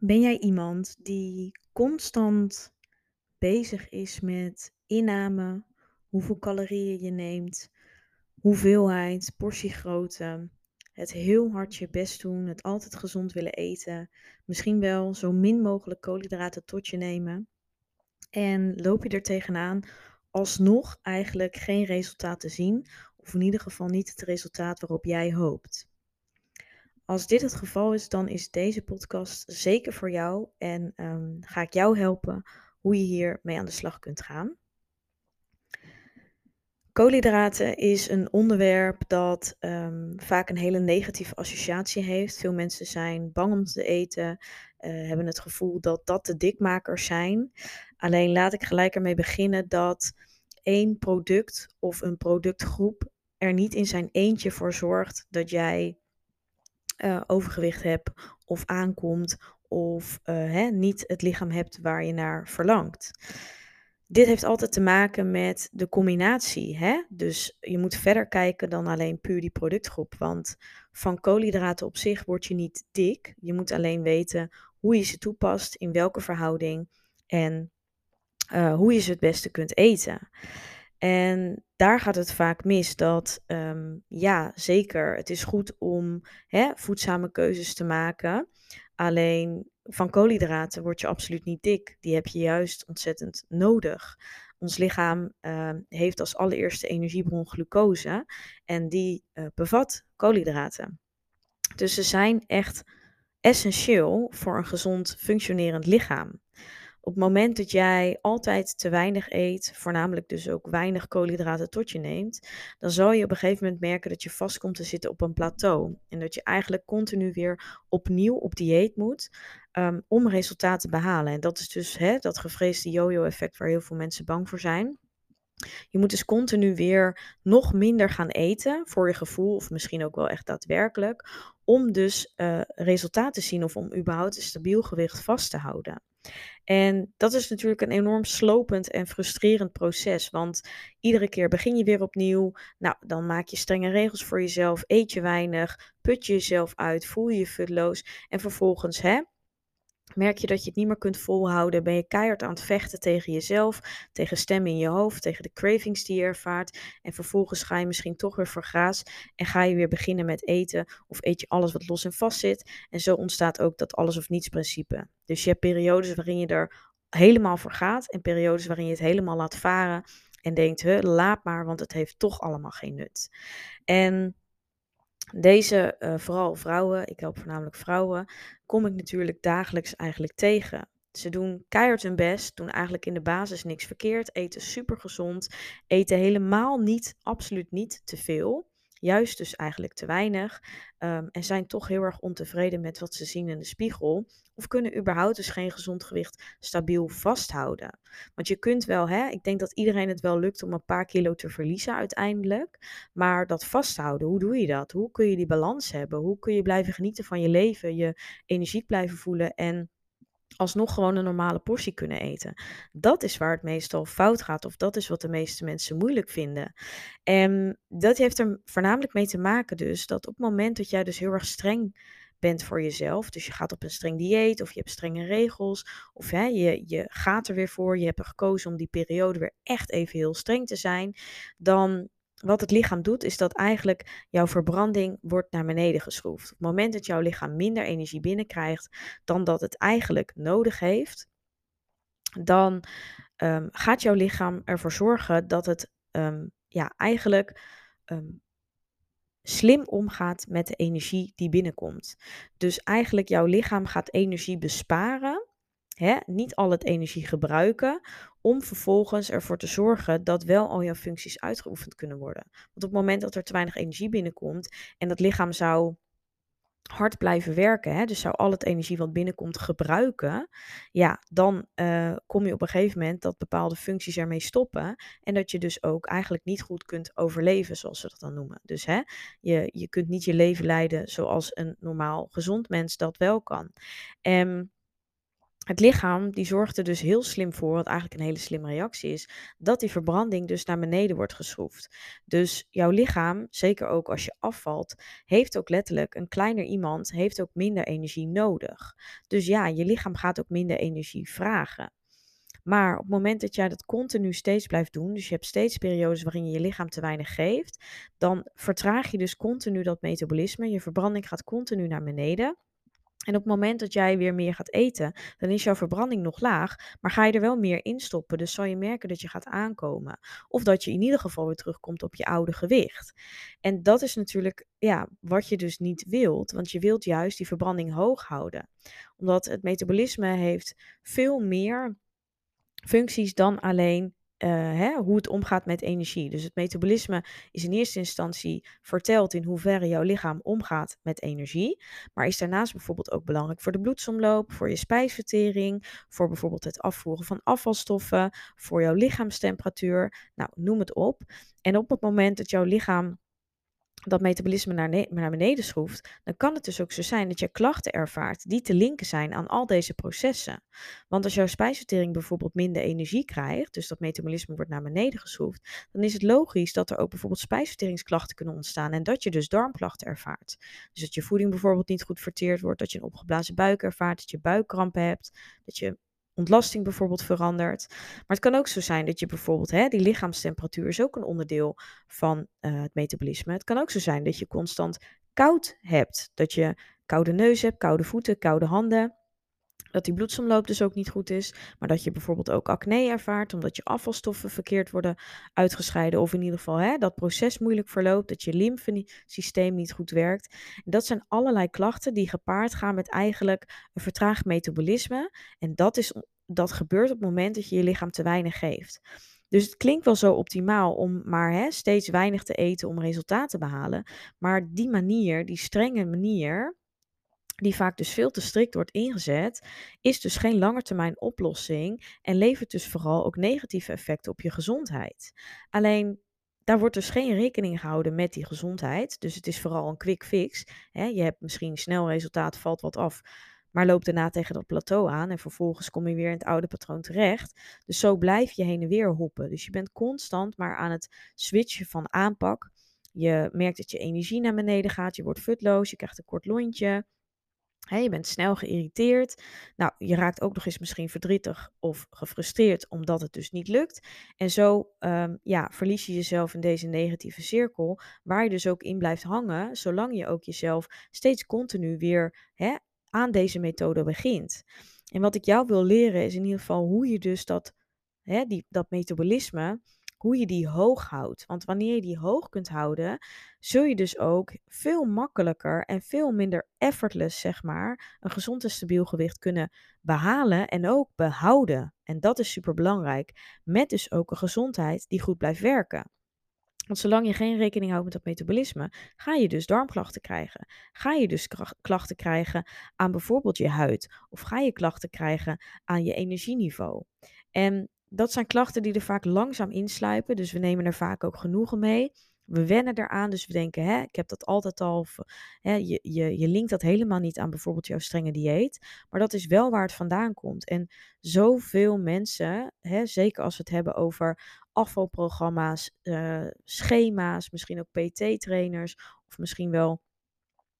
Ben jij iemand die constant bezig is met inname, hoeveel calorieën je neemt, hoeveelheid, portiegrootte, het heel hard je best doen, het altijd gezond willen eten, misschien wel zo min mogelijk koolhydraten tot je nemen en loop je er tegenaan alsnog eigenlijk geen resultaat te zien, of in ieder geval niet het resultaat waarop jij hoopt? Als dit het geval is, dan is deze podcast zeker voor jou en ehm, ga ik jou helpen hoe je hier mee aan de slag kunt gaan. Koolhydraten is een onderwerp dat ehm, vaak een hele negatieve associatie heeft. Veel mensen zijn bang om te eten, uh, hebben het gevoel dat dat de dikmakers zijn. Alleen laat ik gelijk ermee beginnen dat één product of een productgroep er niet in zijn eentje voor zorgt dat jij uh, overgewicht hebt of aankomt of uh, hè, niet het lichaam hebt waar je naar verlangt. Dit heeft altijd te maken met de combinatie. Hè? Dus je moet verder kijken dan alleen puur die productgroep. Want van koolhydraten op zich word je niet dik. Je moet alleen weten hoe je ze toepast, in welke verhouding en uh, hoe je ze het beste kunt eten. En daar gaat het vaak mis dat, um, ja, zeker, het is goed om hè, voedzame keuzes te maken. Alleen van koolhydraten word je absoluut niet dik. Die heb je juist ontzettend nodig. Ons lichaam uh, heeft als allereerste energiebron glucose en die uh, bevat koolhydraten. Dus ze zijn echt essentieel voor een gezond functionerend lichaam. Op het moment dat jij altijd te weinig eet, voornamelijk dus ook weinig koolhydraten tot je neemt, dan zal je op een gegeven moment merken dat je vast komt te zitten op een plateau. En dat je eigenlijk continu weer opnieuw op dieet moet um, om resultaten te behalen. En dat is dus dat gevreesde yo-yo-effect waar heel veel mensen bang voor zijn. Je moet dus continu weer nog minder gaan eten voor je gevoel, of misschien ook wel echt daadwerkelijk, om dus uh, resultaten te zien of om überhaupt een stabiel gewicht vast te houden. En dat is natuurlijk een enorm slopend en frustrerend proces. Want iedere keer begin je weer opnieuw. Nou, dan maak je strenge regels voor jezelf. Eet je weinig. Put je jezelf uit. Voel je je futloos. En vervolgens, hè, Merk je dat je het niet meer kunt volhouden? Ben je keihard aan het vechten tegen jezelf, tegen stemmen in je hoofd, tegen de cravings die je ervaart? En vervolgens ga je misschien toch weer voor graas en ga je weer beginnen met eten of eet je alles wat los en vast zit? En zo ontstaat ook dat alles of niets principe. Dus je hebt periodes waarin je er helemaal voor gaat en periodes waarin je het helemaal laat varen en denkt, laat maar, want het heeft toch allemaal geen nut. En deze, uh, vooral vrouwen, ik help voornamelijk vrouwen, kom ik natuurlijk dagelijks eigenlijk tegen. Ze doen keihard hun best, doen eigenlijk in de basis niks verkeerd, eten super gezond, eten helemaal niet, absoluut niet te veel. Juist dus eigenlijk te weinig. Um, en zijn toch heel erg ontevreden met wat ze zien in de spiegel. Of kunnen überhaupt dus geen gezond gewicht stabiel vasthouden. Want je kunt wel, hè, ik denk dat iedereen het wel lukt om een paar kilo te verliezen uiteindelijk. Maar dat vasthouden, hoe doe je dat? Hoe kun je die balans hebben? Hoe kun je blijven genieten van je leven, je energiek blijven voelen en alsnog gewoon een normale portie kunnen eten. Dat is waar het meestal fout gaat, of dat is wat de meeste mensen moeilijk vinden. En dat heeft er voornamelijk mee te maken dus dat op het moment dat jij dus heel erg streng bent voor jezelf, dus je gaat op een streng dieet of je hebt strenge regels, of hè, je, je gaat er weer voor, je hebt er gekozen om die periode weer echt even heel streng te zijn, dan wat het lichaam doet, is dat eigenlijk jouw verbranding wordt naar beneden geschroefd. Op het moment dat jouw lichaam minder energie binnenkrijgt dan dat het eigenlijk nodig heeft, dan um, gaat jouw lichaam ervoor zorgen dat het um, ja, eigenlijk um, slim omgaat met de energie die binnenkomt. Dus eigenlijk jouw lichaam gaat energie besparen hè, niet al het energie gebruiken, om vervolgens ervoor te zorgen dat wel al jouw functies uitgeoefend kunnen worden. Want op het moment dat er te weinig energie binnenkomt en dat lichaam zou hard blijven werken, hè, dus zou al het energie wat binnenkomt gebruiken, ja, dan uh, kom je op een gegeven moment dat bepaalde functies ermee stoppen en dat je dus ook eigenlijk niet goed kunt overleven, zoals ze dat dan noemen. Dus hè, je, je kunt niet je leven leiden zoals een normaal gezond mens dat wel kan. En het lichaam die zorgt er dus heel slim voor, wat eigenlijk een hele slimme reactie is, dat die verbranding dus naar beneden wordt geschroefd. Dus jouw lichaam, zeker ook als je afvalt, heeft ook letterlijk een kleiner iemand, heeft ook minder energie nodig. Dus ja, je lichaam gaat ook minder energie vragen. Maar op het moment dat jij dat continu steeds blijft doen, dus je hebt steeds periodes waarin je je lichaam te weinig geeft, dan vertraag je dus continu dat metabolisme. Je verbranding gaat continu naar beneden. En op het moment dat jij weer meer gaat eten, dan is jouw verbranding nog laag, maar ga je er wel meer in stoppen. Dus zal je merken dat je gaat aankomen. Of dat je in ieder geval weer terugkomt op je oude gewicht. En dat is natuurlijk ja, wat je dus niet wilt, want je wilt juist die verbranding hoog houden. Omdat het metabolisme heeft veel meer functies dan alleen uh, hè, hoe het omgaat met energie. Dus het metabolisme is in eerste instantie verteld in hoeverre jouw lichaam omgaat met energie, maar is daarnaast bijvoorbeeld ook belangrijk voor de bloedsomloop, voor je spijsvertering, voor bijvoorbeeld het afvoeren van afvalstoffen, voor jouw lichaamstemperatuur, nou noem het op. En op het moment dat jouw lichaam dat metabolisme naar, naar beneden schroeft, dan kan het dus ook zo zijn dat je klachten ervaart die te linken zijn aan al deze processen. Want als jouw spijsvertering bijvoorbeeld minder energie krijgt, dus dat metabolisme wordt naar beneden geschroefd, dan is het logisch dat er ook bijvoorbeeld spijsverteringsklachten kunnen ontstaan en dat je dus darmklachten ervaart. Dus dat je voeding bijvoorbeeld niet goed verteerd wordt, dat je een opgeblazen buik ervaart, dat je buikkrampen hebt, dat je ontlasting bijvoorbeeld verandert. Maar het kan ook zo zijn dat je bijvoorbeeld, hè, die lichaamstemperatuur is ook een onderdeel van uh, het metabolisme. Het kan ook zo zijn dat je constant koud hebt. Dat je koude neus hebt, koude voeten, koude handen. Dat die bloedsomloop dus ook niet goed is. Maar dat je bijvoorbeeld ook acne ervaart, omdat je afvalstoffen verkeerd worden uitgescheiden. Of in ieder geval hè, dat proces moeilijk verloopt, dat je lymfesysteem niet goed werkt. Dat zijn allerlei klachten die gepaard gaan met eigenlijk een vertraagd metabolisme. En dat, is, dat gebeurt op het moment dat je je lichaam te weinig geeft. Dus het klinkt wel zo optimaal om maar hè, steeds weinig te eten om resultaat te behalen. Maar die manier, die strenge manier, die vaak dus veel te strikt wordt ingezet, is dus geen langetermijn oplossing en levert dus vooral ook negatieve effecten op je gezondheid. Alleen daar wordt dus geen rekening gehouden met die gezondheid. Dus het is vooral een quick fix. Hè? Je hebt misschien snel resultaat, valt wat af, maar loopt daarna tegen dat plateau aan en vervolgens kom je weer in het oude patroon terecht. Dus zo blijf je heen en weer hoppen. Dus je bent constant maar aan het switchen van aanpak. Je merkt dat je energie naar beneden gaat, je wordt futloos, je krijgt een kort lontje je bent snel geïrriteerd. Nou, je raakt ook nog eens misschien verdrietig of gefrustreerd omdat het dus niet lukt. En zo ehm, ja, verlies je jezelf in deze negatieve cirkel, waar je dus ook in blijft hangen, zolang je ook jezelf steeds continu weer aan deze methode begint. En wat ik jou wil leren is in ieder geval hoe je dus dat, die, dat metabolisme hoe je die hoog houdt. Want wanneer je die hoog kunt houden, zul je dus ook veel makkelijker en veel minder effortless, zeg maar, een gezond en stabiel gewicht kunnen behalen en ook behouden. En dat is super belangrijk. Met dus ook een gezondheid die goed blijft werken. Want zolang je geen rekening houdt met dat metabolisme, ga je dus darmklachten krijgen. Ga je dus klachten krijgen aan bijvoorbeeld je huid. Of ga je klachten krijgen aan je energieniveau. En dat zijn klachten die er vaak langzaam insluipen. Dus we nemen er vaak ook genoegen mee. We wennen eraan, dus we denken, hè, ik heb dat altijd al. Hè, je, je, je linkt dat helemaal niet aan bijvoorbeeld jouw strenge dieet. Maar dat is wel waar het vandaan komt. En zoveel mensen, hè, zeker als we het hebben over afvalprogramma's, uh, schema's, misschien ook PT-trainers, of misschien wel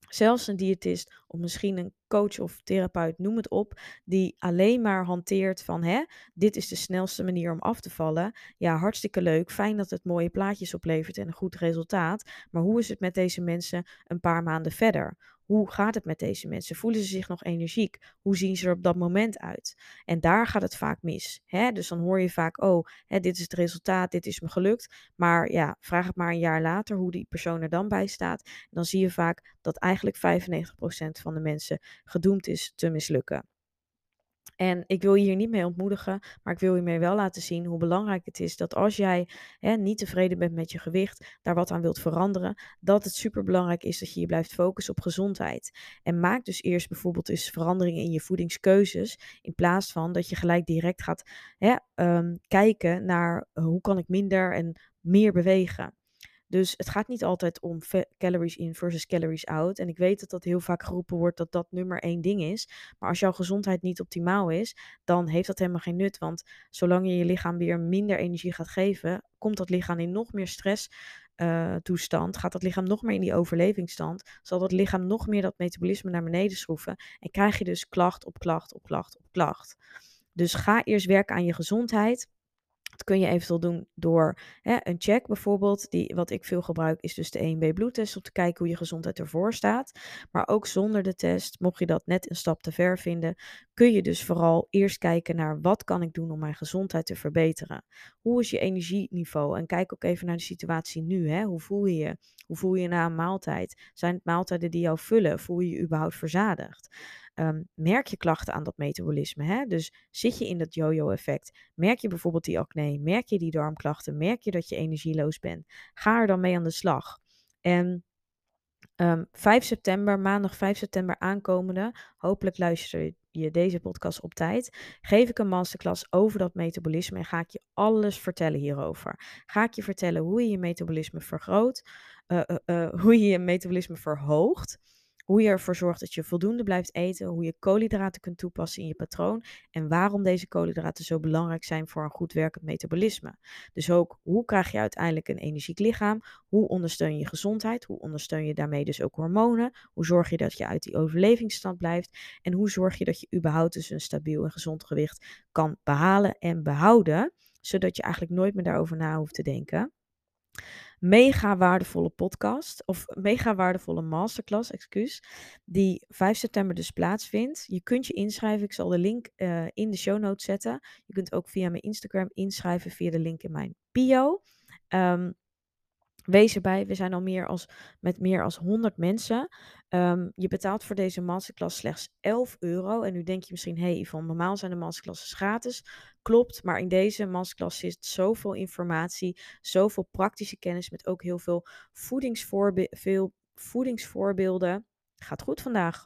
zelfs een diëtist of misschien een coach of therapeut, noem het op, die alleen maar hanteert van hè, dit is de snelste manier om af te vallen. Ja, hartstikke leuk, fijn dat het mooie plaatjes oplevert en een goed resultaat. Maar hoe is het met deze mensen een paar maanden verder? Hoe gaat het met deze mensen? Voelen ze zich nog energiek? Hoe zien ze er op dat moment uit? En daar gaat het vaak mis. Hè? Dus dan hoor je vaak, oh, hè, dit is het resultaat, dit is me gelukt. Maar ja, vraag het maar een jaar later hoe die persoon er dan bij staat. Dan zie je vaak dat eigenlijk 95% van de mensen gedoemd is te mislukken. En ik wil je hier niet mee ontmoedigen, maar ik wil je mee wel laten zien hoe belangrijk het is dat als jij hè, niet tevreden bent met je gewicht, daar wat aan wilt veranderen, dat het super belangrijk is dat je je blijft focussen op gezondheid. En maak dus eerst bijvoorbeeld eens veranderingen in je voedingskeuzes, in plaats van dat je gelijk direct gaat hè, um, kijken naar hoe kan ik minder en meer bewegen. Dus het gaat niet altijd om calories in versus calories out. En ik weet dat dat heel vaak geroepen wordt dat dat nummer één ding is. Maar als jouw gezondheid niet optimaal is, dan heeft dat helemaal geen nut. Want zolang je je lichaam weer minder energie gaat geven, komt dat lichaam in nog meer stress. Uh, toestand, gaat dat lichaam nog meer in die overlevingsstand, zal dat lichaam nog meer dat metabolisme naar beneden schroeven en krijg je dus klacht op klacht op klacht op klacht. Dus ga eerst werken aan je gezondheid. Dat kun je eventueel doen door hè, een check bijvoorbeeld. Die, wat ik veel gebruik is dus de 1B bloedtest om te kijken hoe je gezondheid ervoor staat. Maar ook zonder de test, mocht je dat net een stap te ver vinden, kun je dus vooral eerst kijken naar wat kan ik doen om mijn gezondheid te verbeteren. Hoe is je energieniveau? En kijk ook even naar de situatie nu. Hè? Hoe voel je je? Hoe voel je je na een maaltijd? Zijn het maaltijden die jou vullen? Voel je je überhaupt verzadigd? Ehm, merk je klachten aan dat metabolisme? Hè? Dus zit je in dat yo-yo-effect? Merk je bijvoorbeeld die acne? Merk je die darmklachten? Merk je dat je energieloos bent? Ga er dan mee aan de slag. En 5 ehm, september, maandag 5 september aankomende, hopelijk luister je deze podcast op tijd, geef ik een masterclass over dat metabolisme en ga ik je alles vertellen hierover. Ga ik je vertellen hoe je je metabolisme vergroot, uh, uh, hoe je je metabolisme verhoogt hoe je ervoor zorgt dat je voldoende blijft eten, hoe je koolhydraten kunt toepassen in je patroon en waarom deze koolhydraten zo belangrijk zijn voor een goed werkend metabolisme. Dus ook hoe krijg je uiteindelijk een energiek lichaam, hoe ondersteun je gezondheid, hoe ondersteun je daarmee dus ook hormonen, hoe zorg je dat je uit die overlevingsstand blijft? En hoe zorg je dat je überhaupt dus een stabiel en gezond gewicht kan behalen en behouden, zodat je eigenlijk nooit meer daarover na hoeft te denken mega waardevolle podcast, of mega waardevolle masterclass, excuus, die 5 september dus plaatsvindt. Je kunt je inschrijven, ik zal de link uh, in de show notes zetten. Je kunt ook via mijn Instagram inschrijven via de link in mijn bio. Um, Wees erbij, we zijn al meer als, met meer als 100 mensen. Um, je betaalt voor deze masterclass slechts 11 euro. En nu denk je misschien, hé hey, normaal zijn de masterclasses gratis. Klopt, maar in deze masterclass zit zoveel informatie, zoveel praktische kennis met ook heel veel, voedingsvoorbe veel voedingsvoorbeelden. Gaat goed vandaag.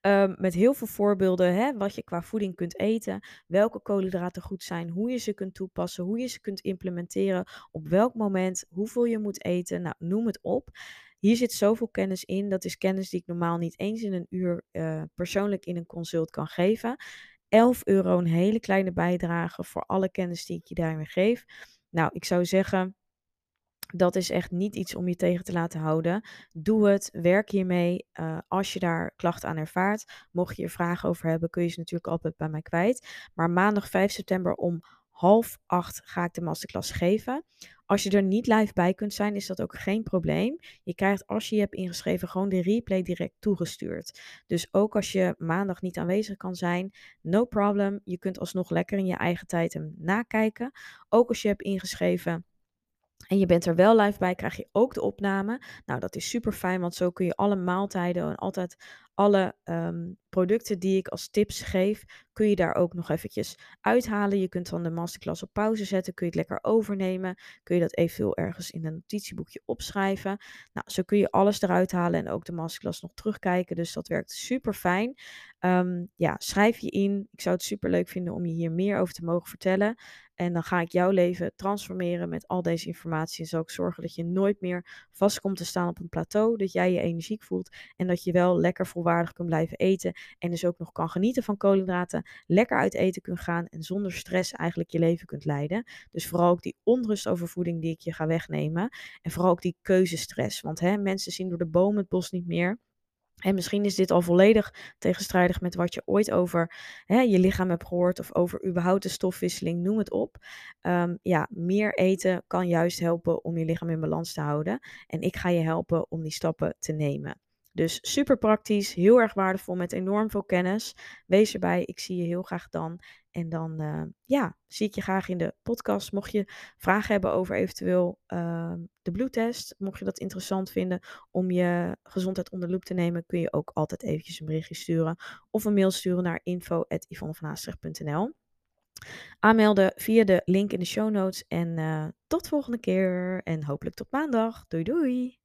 um, met heel veel voorbeelden, hè, wat je qua voeding kunt eten, welke koolhydraten goed zijn, hoe je ze kunt toepassen, hoe je ze kunt implementeren, op welk moment, hoeveel je moet eten, nou, noem het op. Hier zit zoveel kennis in. Dat is kennis die ik normaal niet eens in een uur uh, persoonlijk in een consult kan geven. 11 euro, een hele kleine bijdrage voor alle kennis die ik je daarmee geef. Nou, ik zou zeggen, dat is echt niet iets om je tegen te laten houden. Doe het, werk hiermee. Uh, als je daar klachten aan ervaart, mocht je er vragen over hebben, kun je ze natuurlijk altijd bij mij kwijt. Maar maandag 5 september om half acht ga ik de masterclass geven. Als je er niet live bij kunt zijn, is dat ook geen probleem. Je krijgt als je je hebt ingeschreven gewoon de replay direct toegestuurd. Dus ook als je maandag niet aanwezig kan zijn, no problem. Je kunt alsnog lekker in je eigen tijd hem nakijken. Ook als je hebt ingeschreven en je bent er wel live bij, krijg je ook de opname. Nou, dat is super fijn, want zo kun je alle maaltijden en altijd alle ehm, producten die ik als tips geef, kun je daar ook nog eventjes uithalen. Je kunt dan de masterclass op pauze zetten, kun je het lekker overnemen. Kun je dat eventueel ergens in een notitieboekje opschrijven. Nou, zo kun je alles eruit halen en ook de masterclass nog terugkijken. Dus dat werkt super fijn. Ehm, ja, schrijf je in. Ik zou het super leuk vinden om je hier meer over te mogen vertellen. En dan ga ik jouw leven transformeren met al deze informatie. En zal ik zorgen dat je nooit meer vast komt te staan op een plateau. Dat jij je energiek voelt. En dat je wel lekker volwaardig kunt blijven eten. En dus ook nog kan genieten van koolhydraten. Lekker uit eten kunt gaan. En zonder stress eigenlijk je leven kunt leiden. Dus vooral ook die onrust over voeding die ik je ga wegnemen. En vooral ook die keuzestress. Want hè, mensen zien door de boom het bos niet meer. En misschien is dit al volledig tegenstrijdig met wat je ooit over hè, je lichaam hebt gehoord of over überhaupt de stofwisseling, noem het op. Um, ja, meer eten kan juist helpen om je lichaam in balans te houden. En ik ga je helpen om die stappen te nemen. Dus super praktisch, heel erg waardevol met enorm veel kennis. Wees erbij, ik zie je heel graag dan. En dan uh, ja, zie ik je graag in de podcast. Mocht je vragen hebben over eventueel uh, de bloedtest, mocht je dat interessant vinden om je gezondheid onder loep te nemen, kun je ook altijd eventjes een berichtje sturen of een mail sturen naar info.yvonnevanhaastrecht.nl. Aanmelden via de link in de show notes en uh, tot volgende keer en hopelijk tot maandag. Doei doei!